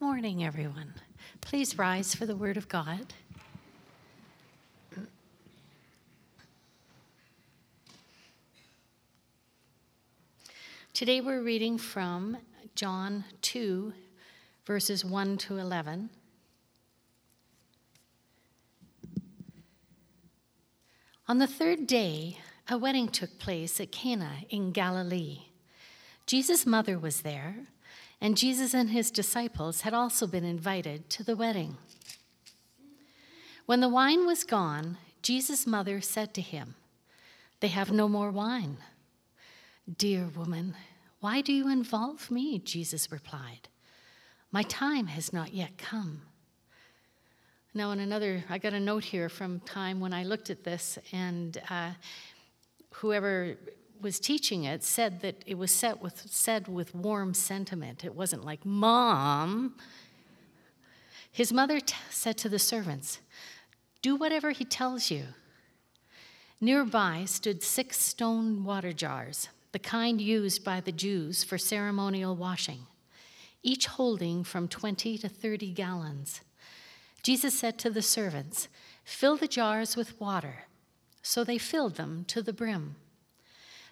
Good morning, everyone. Please rise for the Word of God. Today we're reading from John 2, verses 1 to 11. On the third day, a wedding took place at Cana in Galilee. Jesus' mother was there, and Jesus and his disciples had also been invited to the wedding. When the wine was gone, Jesus' mother said to him, They have no more wine. Dear woman, why do you involve me? Jesus replied. My time has not yet come. Now, in another, I got a note here from time when I looked at this, and uh, whoever was teaching it said that it was set with, said with warm sentiment. It wasn't like, Mom. His mother t- said to the servants, Do whatever he tells you. Nearby stood six stone water jars, the kind used by the Jews for ceremonial washing, each holding from 20 to 30 gallons. Jesus said to the servants, Fill the jars with water. So they filled them to the brim.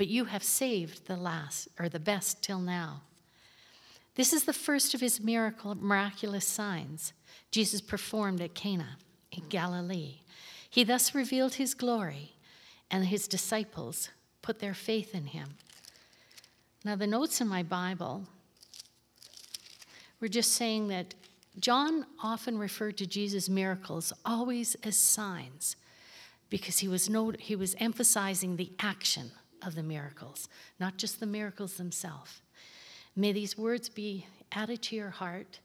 but you have saved the last or the best till now. This is the first of his miracle, miraculous signs Jesus performed at Cana in Galilee. He thus revealed his glory, and his disciples put their faith in him. Now, the notes in my Bible were just saying that John often referred to Jesus' miracles always as signs because he was, no, he was emphasizing the action of the miracles, not just the miracles themselves. May these words be added to your heart.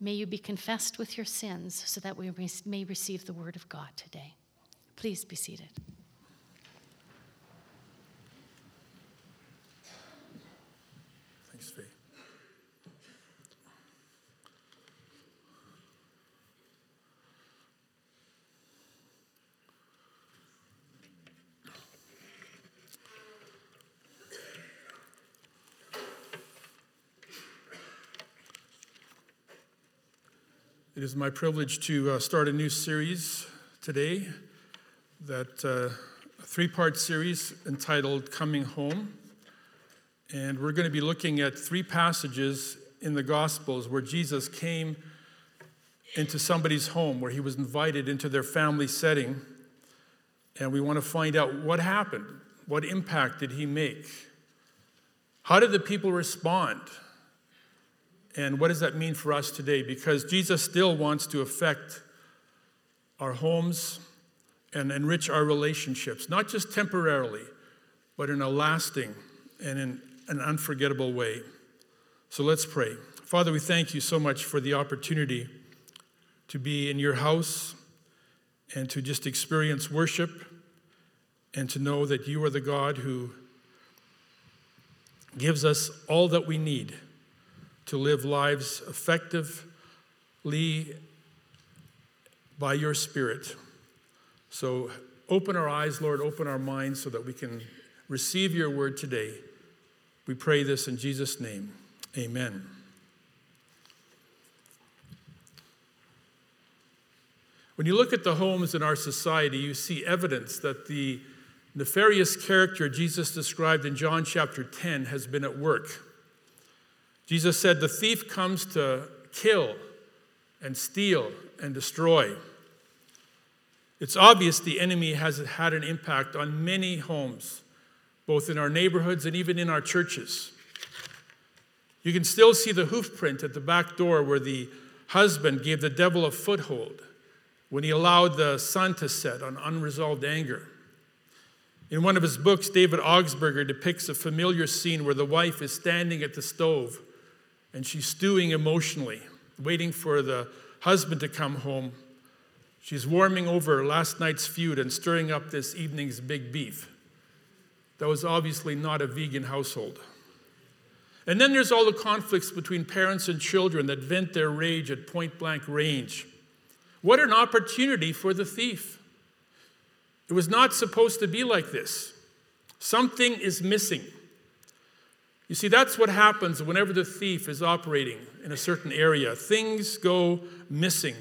May you be confessed with your sins so that we may receive the word of God today. Please be seated. It is my privilege to uh, start a new series today, that uh, three-part series entitled "Coming Home," and we're going to be looking at three passages in the Gospels where Jesus came into somebody's home, where he was invited into their family setting, and we want to find out what happened, what impact did he make, how did the people respond. And what does that mean for us today? Because Jesus still wants to affect our homes and enrich our relationships, not just temporarily, but in a lasting and in an unforgettable way. So let's pray. Father, we thank you so much for the opportunity to be in your house and to just experience worship and to know that you are the God who gives us all that we need to live lives effectively by your Spirit. So open our eyes, Lord, open our minds so that we can receive your word today. We pray this in Jesus' name. Amen. When you look at the homes in our society, you see evidence that the nefarious character Jesus described in John chapter 10 has been at work. Jesus said, The thief comes to kill and steal and destroy. It's obvious the enemy has had an impact on many homes, both in our neighborhoods and even in our churches. You can still see the hoof print at the back door where the husband gave the devil a foothold when he allowed the sun to set on unresolved anger. In one of his books, David Augsburger depicts a familiar scene where the wife is standing at the stove and she's stewing emotionally waiting for the husband to come home. She's warming over last night's feud and stirring up this evening's big beef. That was obviously not a vegan household. And then there's all the conflicts between parents and children that vent their rage at point blank range. What an opportunity for the thief. It was not supposed to be like this. Something is missing. You see, that's what happens whenever the thief is operating in a certain area. Things go missing.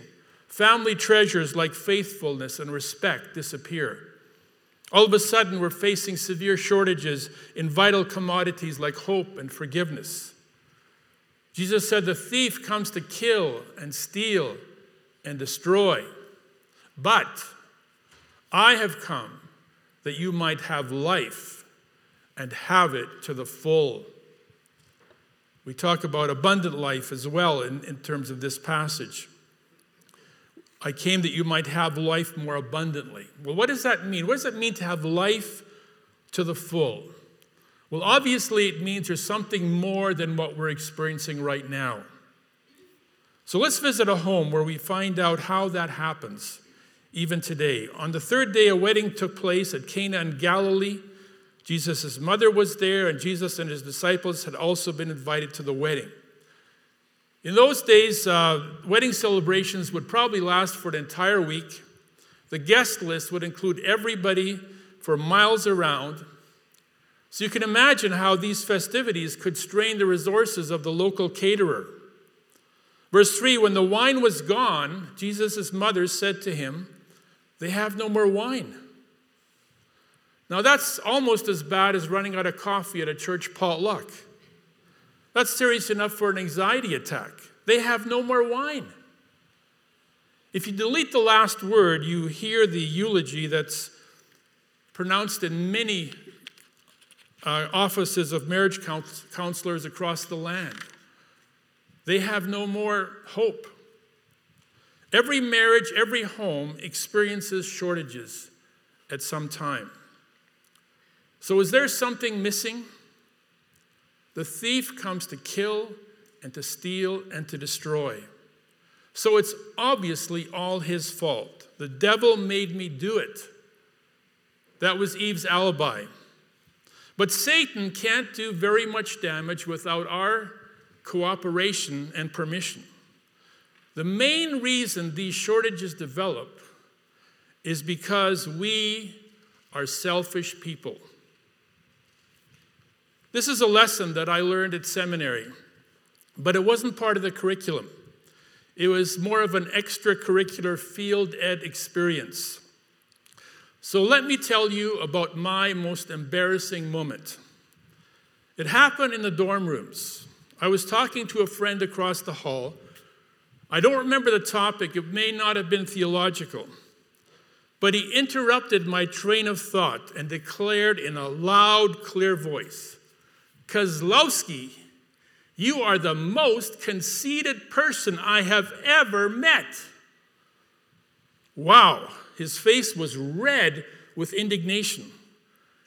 Family treasures like faithfulness and respect disappear. All of a sudden, we're facing severe shortages in vital commodities like hope and forgiveness. Jesus said, The thief comes to kill and steal and destroy. But I have come that you might have life and have it to the full. We talk about abundant life as well in, in terms of this passage. I came that you might have life more abundantly. Well, what does that mean? What does it mean to have life to the full? Well, obviously, it means there's something more than what we're experiencing right now. So let's visit a home where we find out how that happens, even today. On the third day, a wedding took place at Cana in Galilee. Jesus' mother was there, and Jesus and his disciples had also been invited to the wedding. In those days, uh, wedding celebrations would probably last for an entire week. The guest list would include everybody for miles around. So you can imagine how these festivities could strain the resources of the local caterer. Verse 3 When the wine was gone, Jesus' mother said to him, They have no more wine. Now that's almost as bad as running out of coffee at a church potluck. That's serious enough for an anxiety attack. They have no more wine. If you delete the last word, you hear the eulogy that's pronounced in many uh, offices of marriage counselors across the land. They have no more hope. Every marriage, every home experiences shortages at some time. So, is there something missing? The thief comes to kill and to steal and to destroy. So it's obviously all his fault. The devil made me do it. That was Eve's alibi. But Satan can't do very much damage without our cooperation and permission. The main reason these shortages develop is because we are selfish people. This is a lesson that I learned at seminary, but it wasn't part of the curriculum. It was more of an extracurricular field ed experience. So let me tell you about my most embarrassing moment. It happened in the dorm rooms. I was talking to a friend across the hall. I don't remember the topic, it may not have been theological. But he interrupted my train of thought and declared in a loud, clear voice Kozlowski, you are the most conceited person I have ever met. Wow, his face was red with indignation.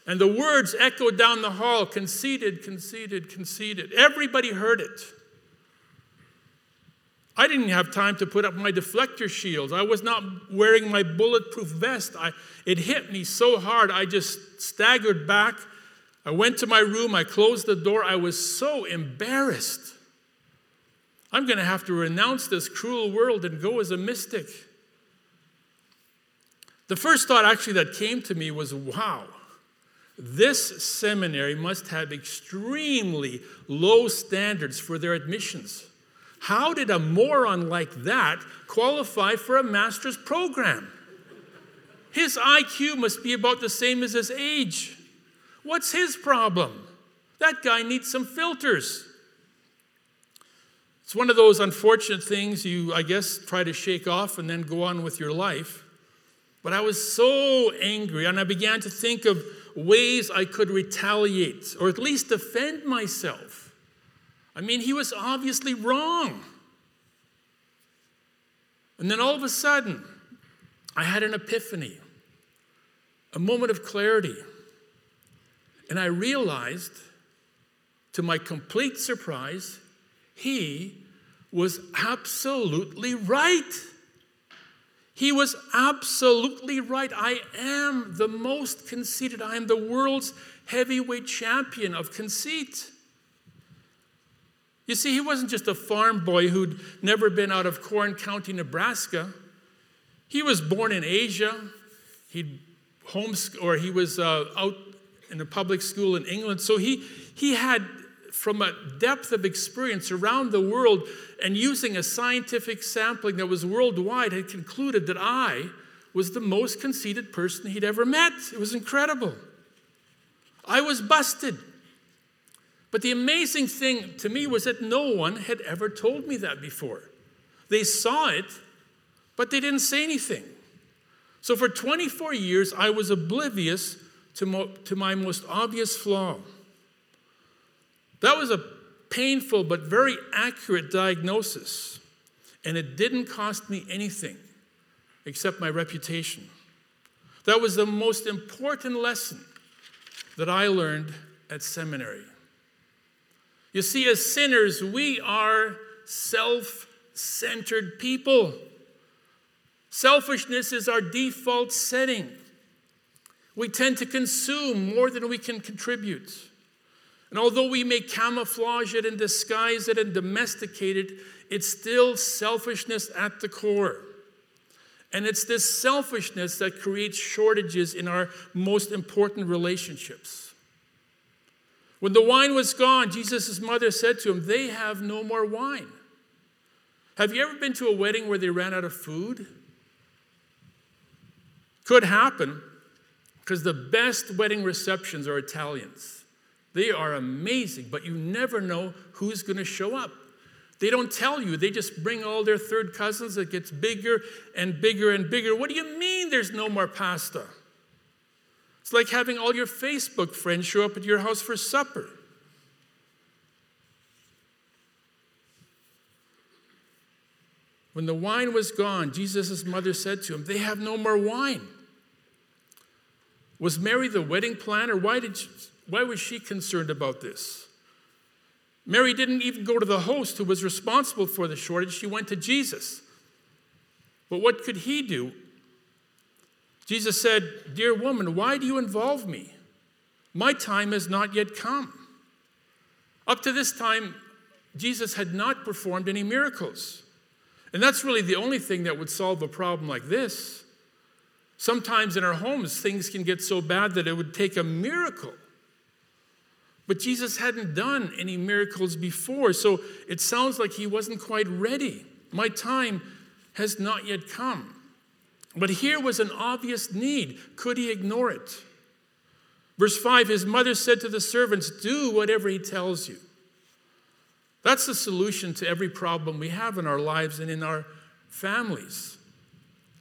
And the words echoed down the hall conceited, conceited, conceited. Everybody heard it. I didn't have time to put up my deflector shields. I was not wearing my bulletproof vest. I, it hit me so hard, I just staggered back I went to my room, I closed the door. I was so embarrassed. I'm going to have to renounce this cruel world and go as a mystic. The first thought actually that came to me was wow, this seminary must have extremely low standards for their admissions. How did a moron like that qualify for a master's program? His IQ must be about the same as his age. What's his problem? That guy needs some filters. It's one of those unfortunate things you, I guess, try to shake off and then go on with your life. But I was so angry, and I began to think of ways I could retaliate or at least defend myself. I mean, he was obviously wrong. And then all of a sudden, I had an epiphany, a moment of clarity. And I realized, to my complete surprise, he was absolutely right. He was absolutely right. I am the most conceited. I am the world's heavyweight champion of conceit. You see, he wasn't just a farm boy who'd never been out of Corn County, Nebraska. He was born in Asia. He'd homes or he was uh, out in a public school in England. So he he had from a depth of experience around the world and using a scientific sampling that was worldwide had concluded that I was the most conceited person he'd ever met. It was incredible. I was busted. But the amazing thing to me was that no one had ever told me that before. They saw it, but they didn't say anything. So for 24 years, I was oblivious to, mo- to my most obvious flaw. That was a painful but very accurate diagnosis, and it didn't cost me anything except my reputation. That was the most important lesson that I learned at seminary. You see, as sinners, we are self centered people. Selfishness is our default setting. We tend to consume more than we can contribute. And although we may camouflage it and disguise it and domesticate it, it's still selfishness at the core. And it's this selfishness that creates shortages in our most important relationships. When the wine was gone, Jesus' mother said to him, They have no more wine. Have you ever been to a wedding where they ran out of food? Could happen because the best wedding receptions are Italians. They are amazing, but you never know who's going to show up. They don't tell you. They just bring all their third cousins. It gets bigger and bigger and bigger. What do you mean there's no more pasta? It's like having all your Facebook friends show up at your house for supper. When the wine was gone, Jesus' mother said to him, They have no more wine. Was Mary the wedding planner? Why, did she, why was she concerned about this? Mary didn't even go to the host who was responsible for the shortage. She went to Jesus. But what could he do? Jesus said, Dear woman, why do you involve me? My time has not yet come. Up to this time, Jesus had not performed any miracles. And that's really the only thing that would solve a problem like this. Sometimes in our homes, things can get so bad that it would take a miracle. But Jesus hadn't done any miracles before, so it sounds like he wasn't quite ready. My time has not yet come. But here was an obvious need. Could he ignore it? Verse 5 His mother said to the servants, Do whatever he tells you. That's the solution to every problem we have in our lives and in our families.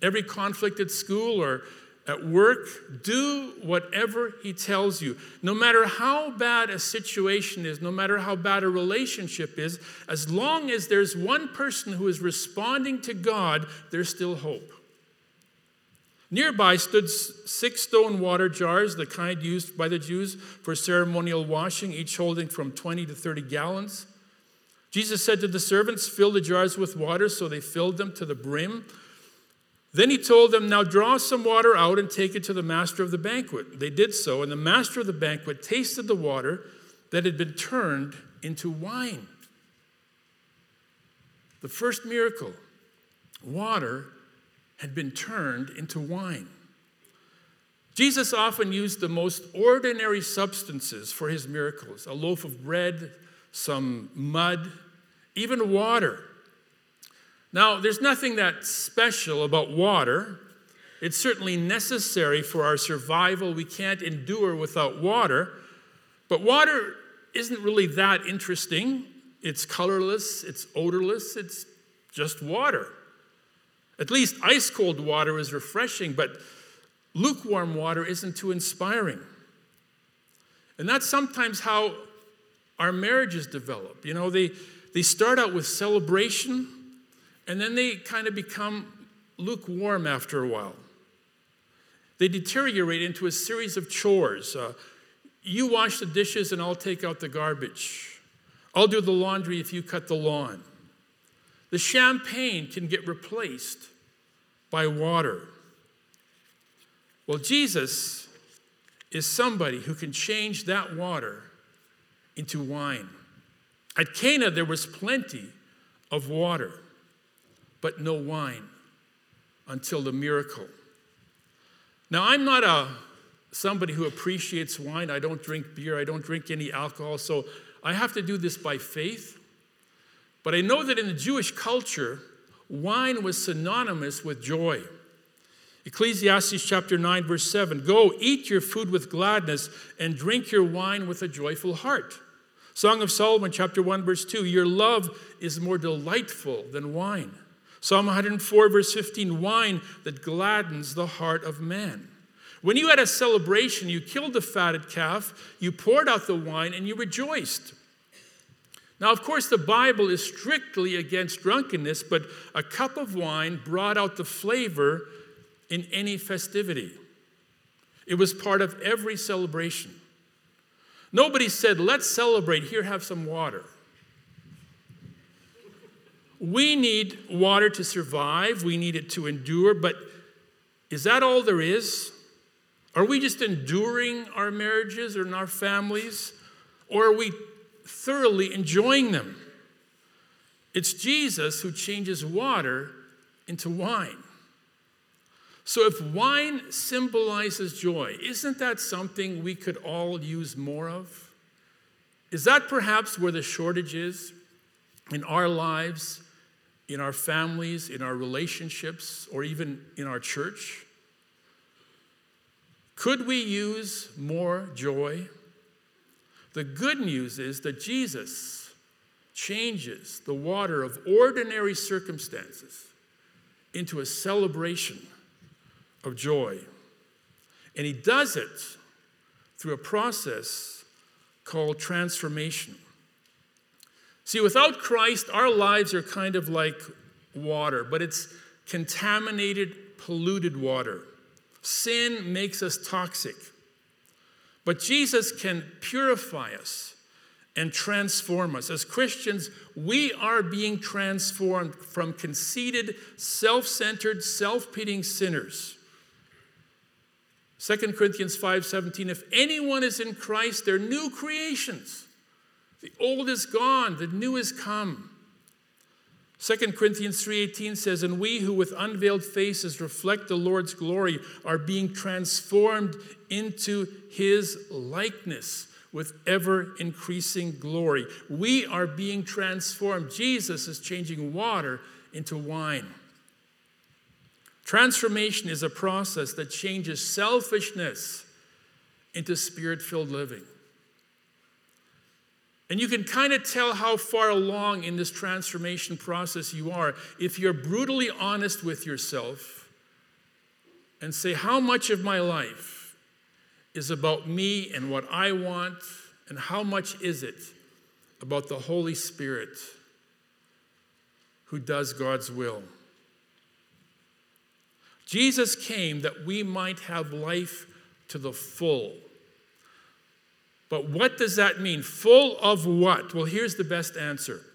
Every conflict at school or at work, do whatever he tells you. No matter how bad a situation is, no matter how bad a relationship is, as long as there's one person who is responding to God, there's still hope. Nearby stood six stone water jars, the kind used by the Jews for ceremonial washing, each holding from 20 to 30 gallons. Jesus said to the servants, Fill the jars with water, so they filled them to the brim. Then he told them, Now draw some water out and take it to the master of the banquet. They did so, and the master of the banquet tasted the water that had been turned into wine. The first miracle water had been turned into wine. Jesus often used the most ordinary substances for his miracles a loaf of bread, some mud, even water. Now, there's nothing that special about water. It's certainly necessary for our survival. We can't endure without water. But water isn't really that interesting. It's colorless, it's odorless, it's just water. At least ice cold water is refreshing, but lukewarm water isn't too inspiring. And that's sometimes how our marriages develop. You know, they, they start out with celebration and then they kind of become lukewarm after a while. They deteriorate into a series of chores. Uh, you wash the dishes and I'll take out the garbage. I'll do the laundry if you cut the lawn. the champagne can get replaced by water. Well, Jesus is somebody who can change that water into wine. At Cana, there was plenty of water, but no wine until the miracle. Now, I'm not a somebody who appreciates wine. I don't drink beer. I don't drink any alcohol. So I have to do this by faith. But I know that in the Jewish culture, wine was synonymous with joy. Ecclesiastes chapter 9, verse 7 Go, eat your food with gladness, and drink your wine with a joyful heart. Song of Solomon chapter 1, verse 2 Your love is more delightful than wine. Psalm 104, verse 15 Wine that gladdens the heart of man. When you had a celebration, you killed the fatted calf, you poured out the wine, and you rejoiced. Now, of course, the Bible is strictly against drunkenness, but a cup of wine brought out the flavor in any festivity. It was part of every celebration. Nobody said, Let's celebrate, here, have some water. We need water to survive, we need it to endure, but is that all there is? Are we just enduring our marriages or in our families? Or are we thoroughly enjoying them? It's Jesus who changes water into wine. So, if wine symbolizes joy, isn't that something we could all use more of? Is that perhaps where the shortage is in our lives, in our families, in our relationships, or even in our church? Could we use more joy? The good news is that Jesus changes the water of ordinary circumstances into a celebration of joy. And he does it through a process called transformation. See, without Christ, our lives are kind of like water, but it's contaminated, polluted water. Sin makes us toxic. But Jesus can purify us and transform us. As Christians, we are being transformed from conceited, self centered, self pitying sinners 2 Corinthians 5:17 if anyone is in Christ they're new creations. The old is gone, the new is come. 2 Corinthians 3:18 says and we who with unveiled faces reflect the Lord's glory are being transformed into his likeness with ever increasing glory. We are being transformed. Jesus is changing water into wine. Transformation is a process that changes selfishness into spirit filled living. And you can kind of tell how far along in this transformation process you are if you're brutally honest with yourself and say, How much of my life is about me and what I want, and how much is it about the Holy Spirit who does God's will? Jesus came that we might have life to the full. But what does that mean? Full of what? Well, here's the best answer.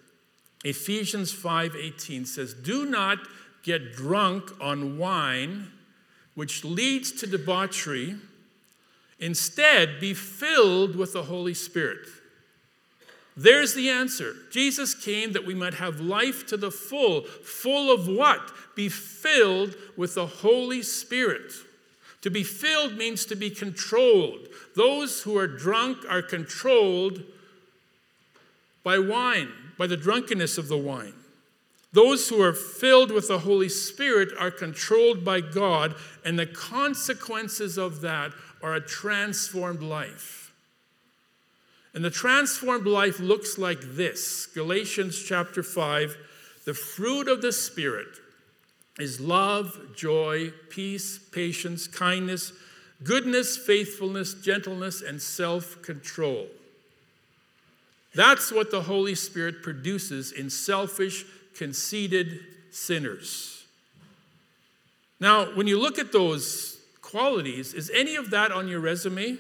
Ephesians 5:18 says, "Do not get drunk on wine, which leads to debauchery. Instead, be filled with the Holy Spirit." There's the answer. Jesus came that we might have life to the full. Full of what? Be filled with the Holy Spirit. To be filled means to be controlled. Those who are drunk are controlled by wine, by the drunkenness of the wine. Those who are filled with the Holy Spirit are controlled by God, and the consequences of that are a transformed life. And the transformed life looks like this Galatians chapter 5 the fruit of the Spirit is love, joy, peace, patience, kindness, goodness, faithfulness, gentleness, and self control. That's what the Holy Spirit produces in selfish, conceited sinners. Now, when you look at those qualities, is any of that on your resume?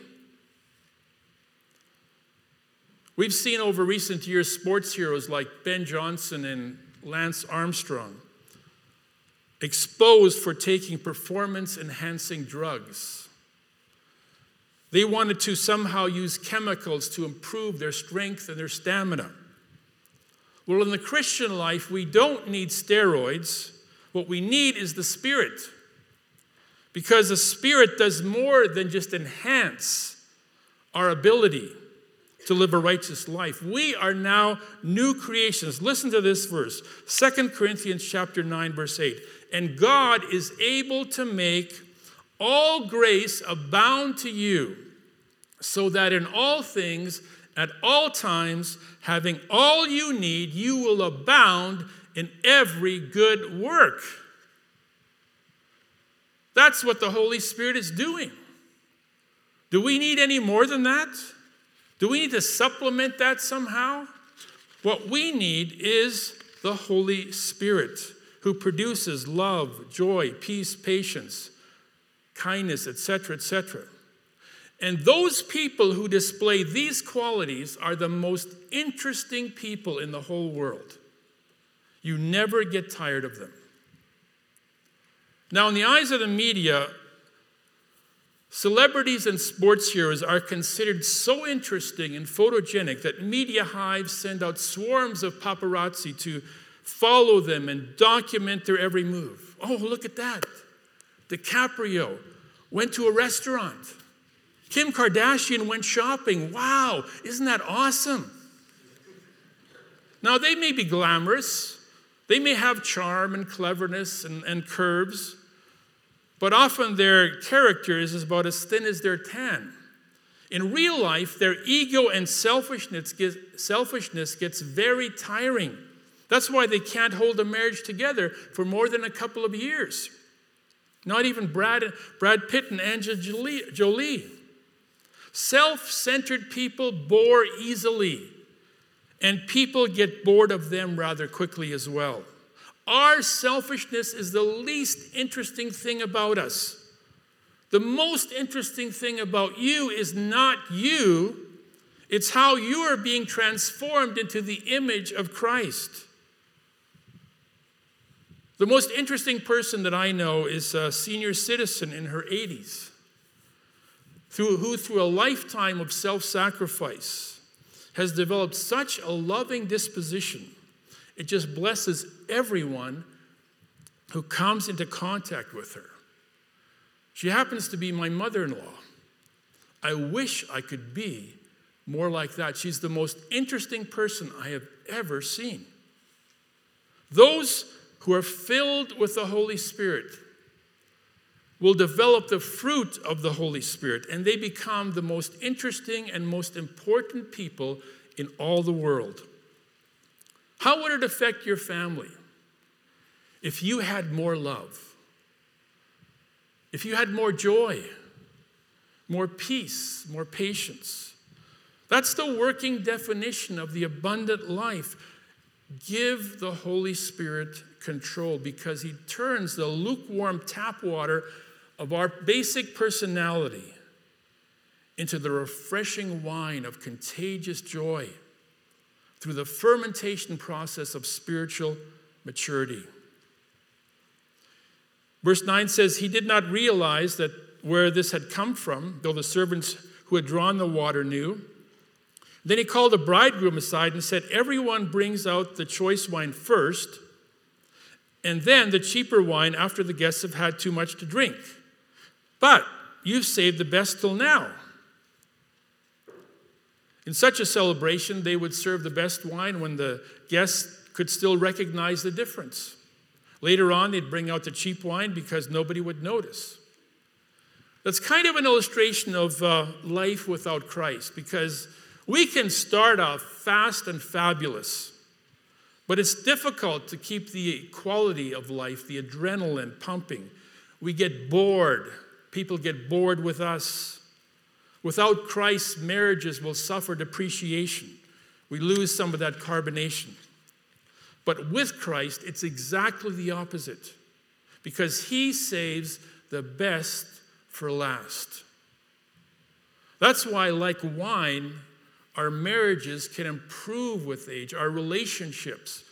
We've seen over recent years sports heroes like Ben Johnson and Lance Armstrong, exposed for taking performance enhancing drugs. They wanted to somehow use chemicals to improve their strength and their stamina. Well, in the Christian life, we don't need steroids. What we need is the Spirit. Because the Spirit does more than just enhance our ability to live a righteous life. We are now new creations. Listen to this verse. 2 Corinthians chapter 9 verse 8. And God is able to make all grace abound to you, so that in all things at all times, having all you need, you will abound in every good work. That's what the Holy Spirit is doing. Do we need any more than that? Do we need to supplement that somehow? What we need is the Holy Spirit who produces love, joy, peace, patience, kindness, etc., etc. And those people who display these qualities are the most interesting people in the whole world. You never get tired of them. Now, in the eyes of the media, celebrities and sports heroes are considered so interesting and photogenic that media hives send out swarms of paparazzi to follow them and document their every move. Oh, look at that. DiCaprio went to a restaurant. Kim Kardashian went shopping. Wow, isn't that awesome? Now, they may be glamorous, they may have charm and cleverness and, and curves, but often their character is about as thin as their tan. In real life, their ego and selfishness selfishness gets very tiring. That's why they can't hold a marriage together for more than a couple of years. Not even Brad, Brad Pitt and Angelina Jolie. Self centered people bore easily, and people get bored of them rather quickly as well. Our selfishness is the least interesting thing about us. The most interesting thing about you is not you, it's how you are being transformed into the image of Christ. The most interesting person that I know is a senior citizen in her 80s through, who, through a lifetime of self sacrifice, has developed such a loving disposition. It just blesses everyone who comes into contact with her. She happens to be my mother in law. I wish I could be more like that. She's the most interesting person I have ever seen. Those who are filled with the Holy Spirit will develop the fruit of the Holy Spirit, and they become the most interesting and most important people in all the world. How would it affect your family if you had more love? If you had more joy, more peace, more patience? That's the working definition of the abundant life. Give the Holy Spirit control because He turns the lukewarm tap water of our basic personality into the refreshing wine of contagious joy through the fermentation process of spiritual maturity. Verse 9 says, He did not realize that where this had come from, though the servants who had drawn the water knew. Then he called the bridegroom aside and said, Everyone brings out the choice wine first, and then the cheaper wine after the guests have had too much to drink. But you've saved the best till now. In such a celebration, they would serve the best wine when the guests could still recognize the difference. Later on, they'd bring out the cheap wine because nobody would notice. That's kind of an illustration of uh, life without Christ because we can start off fast and fabulous, but it's difficult to keep the quality of life, the adrenaline pumping. We get bored People get bored with us. Without Christ, marriages will suffer depreciation. We lose some of that carbonation. But with Christ, it's exactly the opposite because he saves the best for last. That's why, like wine, our marriages can improve with age, our relationships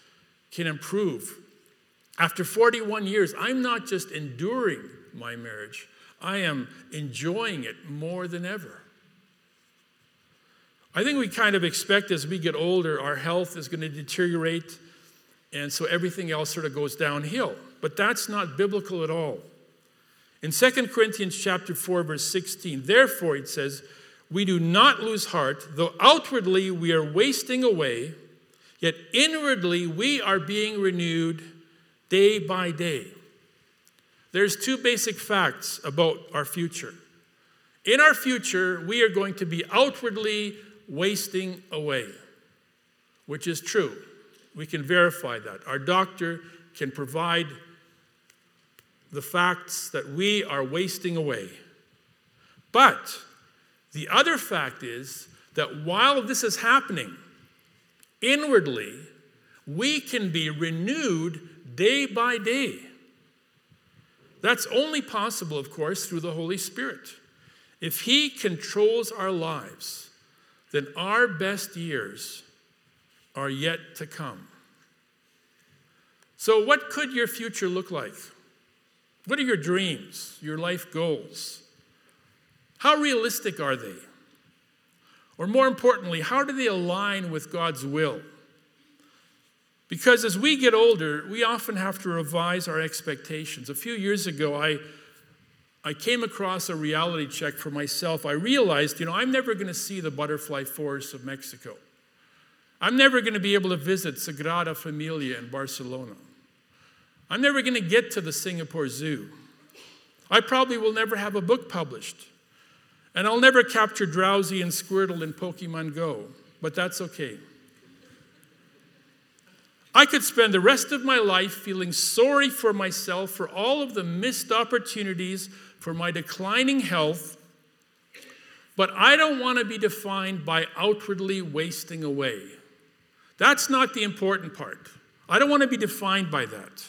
can improve. After 41 years, I'm not just enduring my marriage, I am enjoying it more than ever. I think we kind of expect as we get older, our health is going to deteriorate, and so everything else sort of goes downhill. But that's not biblical at all. In 2 Corinthians chapter 4, verse 16, therefore it says, We do not lose heart, though outwardly we are wasting away, yet inwardly we are being renewed day by day. There's two basic facts about our future. In our future, we are going to be outwardly wasting away, which is true. We can verify that. Our doctor can provide the facts that we are wasting away. But the other fact is that while this is happening, inwardly, we can be renewed day by day. That's only possible, of course, through the Holy Spirit. If He controls our lives, then our best years are yet to come. So, what could your future look like? What are your dreams, your life goals? How realistic are they? Or more importantly, how do they align with God's will? Because as we get older, we often have to revise our expectations. A few years ago, I I came across a reality check for myself. I realized, you know, I'm never going to see the butterfly forest of Mexico. I'm never going to be able to visit Sagrada Familia in Barcelona. I'm never going to get to the Singapore Zoo. I probably will never have a book published. And I'll never capture Drowzee and Squirtle in Pokemon Go, but that's okay. I could spend the rest of my life feeling sorry for myself for all of the missed opportunities for my declining health, but I don't want to be defined by outwardly wasting away. That's not the important part. I don't want to be defined by that.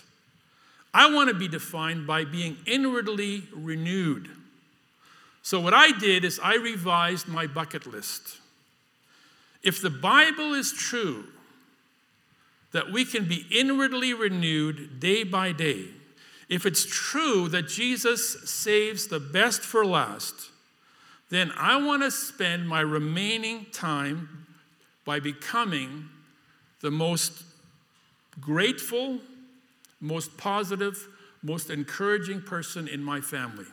I want to be defined by being inwardly renewed. So, what I did is I revised my bucket list. If the Bible is true, that we can be inwardly renewed day by day, if it's true that Jesus saves the best for last, then I want to spend my remaining time by becoming the most grateful, most positive, most encouraging person in my family.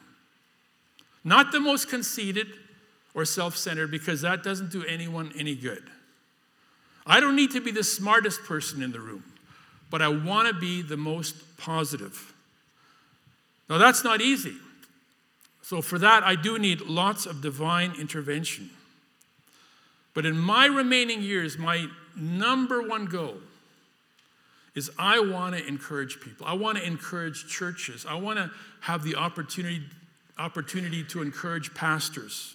Not the most conceited or self centered, because that doesn't do anyone any good. I don't need to be the smartest person in the room, but I want to be the most positive. Now, that's not easy. So, for that, I do need lots of divine intervention. But in my remaining years, my number one goal is I want to encourage people. I want to encourage churches. I want to have the opportunity, opportunity to encourage pastors.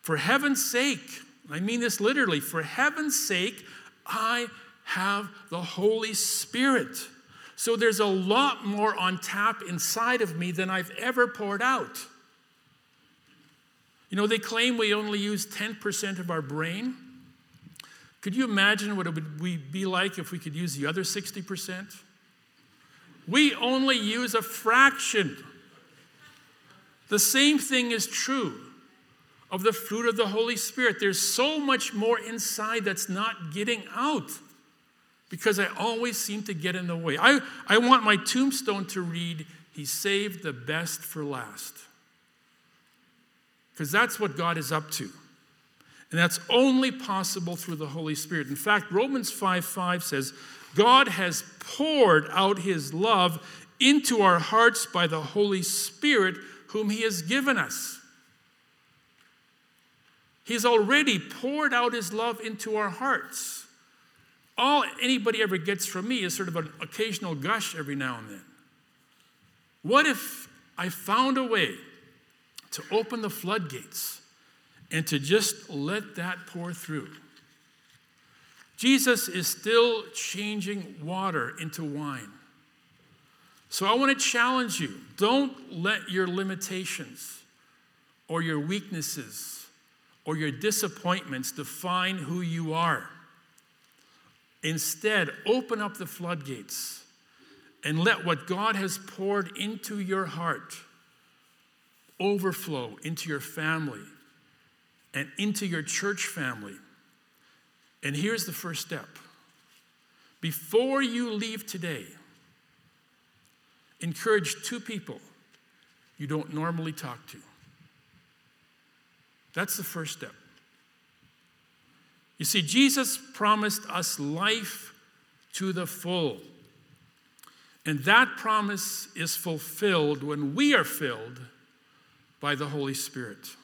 For heaven's sake, I mean this literally, for heaven's sake, I have the Holy Spirit. So there's a lot more on tap inside of me than I've ever poured out. You know, they claim we only use 10% of our brain. Could you imagine what it would be like if we could use the other 60%? We only use a fraction. The same thing is true of the fruit of the Holy Spirit. There's so much more inside that's not getting out because I always seem to get in the way. I, I want my tombstone to read, He saved the best for last. Because that's what God is up to. And that's only possible through the Holy Spirit. In fact, Romans 5 5 says, God has poured out his love into our hearts by the Holy Spirit, whom he has given us. He's already poured out his love into our hearts. All anybody ever gets from me is sort of an occasional gush every now and then. What if I found a way to open the floodgates and to just let that pour through? Jesus is still changing water into wine. So I want to challenge you don't let your limitations or your weaknesses or your disappointments define who you are. Instead, open up the floodgates and let what God has poured into your heart overflow into your family and into your church family. And here's the first step before you leave today, encourage two people you don't normally talk to. That's the first step. You see, Jesus promised us life to the full. And that promise is fulfilled when we are filled by the Holy Spirit.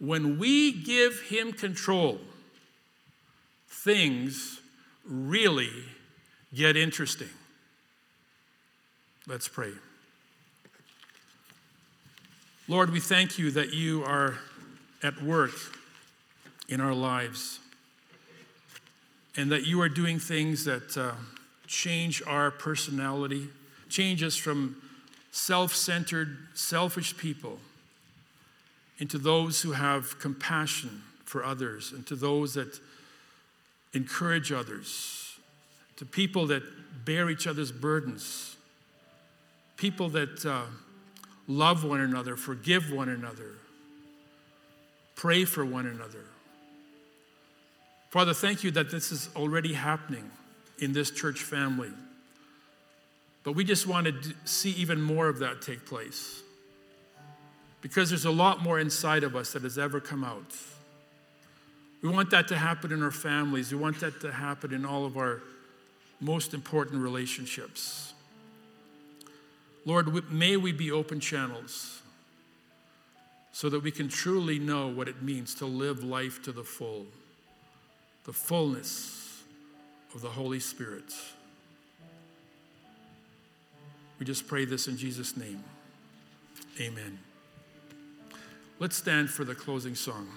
When we give Him control, things really get interesting. Let's pray. Lord, we thank you that you are at work in our lives and that you are doing things that uh, change our personality, change us from self centered, selfish people into those who have compassion for others, and to those that encourage others, to people that bear each other's burdens, people that uh, love one another, forgive one another, pray for one another. Father, thank you that this is already happening in this church family. But we just want to see even more of that take place. Because there's a lot more inside of us that has ever come out. We want that to happen in our families. We want that to happen in all of our most important relationships. Lord, may we be open channels so that we can truly know what it means to live life to the full, the fullness of the Holy Spirit. We just pray this in Jesus' name. Amen. Let's stand for the closing song.